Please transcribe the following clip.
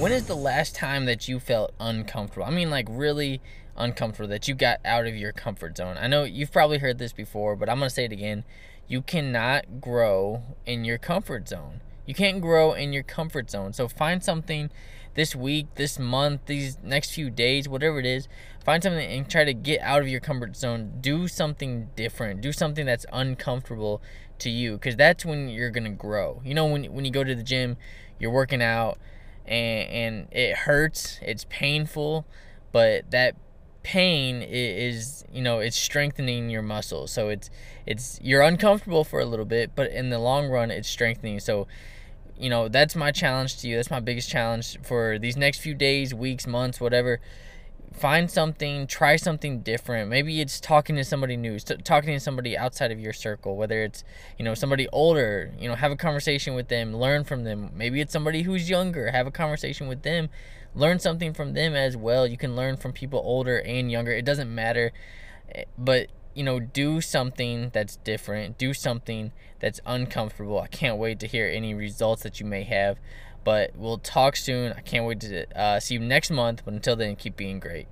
when is the last time that you felt uncomfortable? I mean, like really uncomfortable that you got out of your comfort zone. I know you've probably heard this before, but I'm going to say it again. You cannot grow in your comfort zone. You can't grow in your comfort zone. So find something this week, this month, these next few days, whatever it is, find something and try to get out of your comfort zone. Do something different. Do something that's uncomfortable to you cuz that's when you're going to grow. You know when when you go to the gym, you're working out and and it hurts, it's painful, but that pain is you know it's strengthening your muscles so it's it's you're uncomfortable for a little bit but in the long run it's strengthening so you know, that's my challenge to you. That's my biggest challenge for these next few days, weeks, months, whatever. Find something, try something different. Maybe it's talking to somebody new, talking to somebody outside of your circle, whether it's, you know, somebody older, you know, have a conversation with them, learn from them. Maybe it's somebody who's younger, have a conversation with them, learn something from them as well. You can learn from people older and younger. It doesn't matter. Eh, but you know, do something that's different, do something that's uncomfortable. I can't wait to hear any results that you may have. But we'll talk soon. I can't wait to uh, see you next month. But until then, keep being great.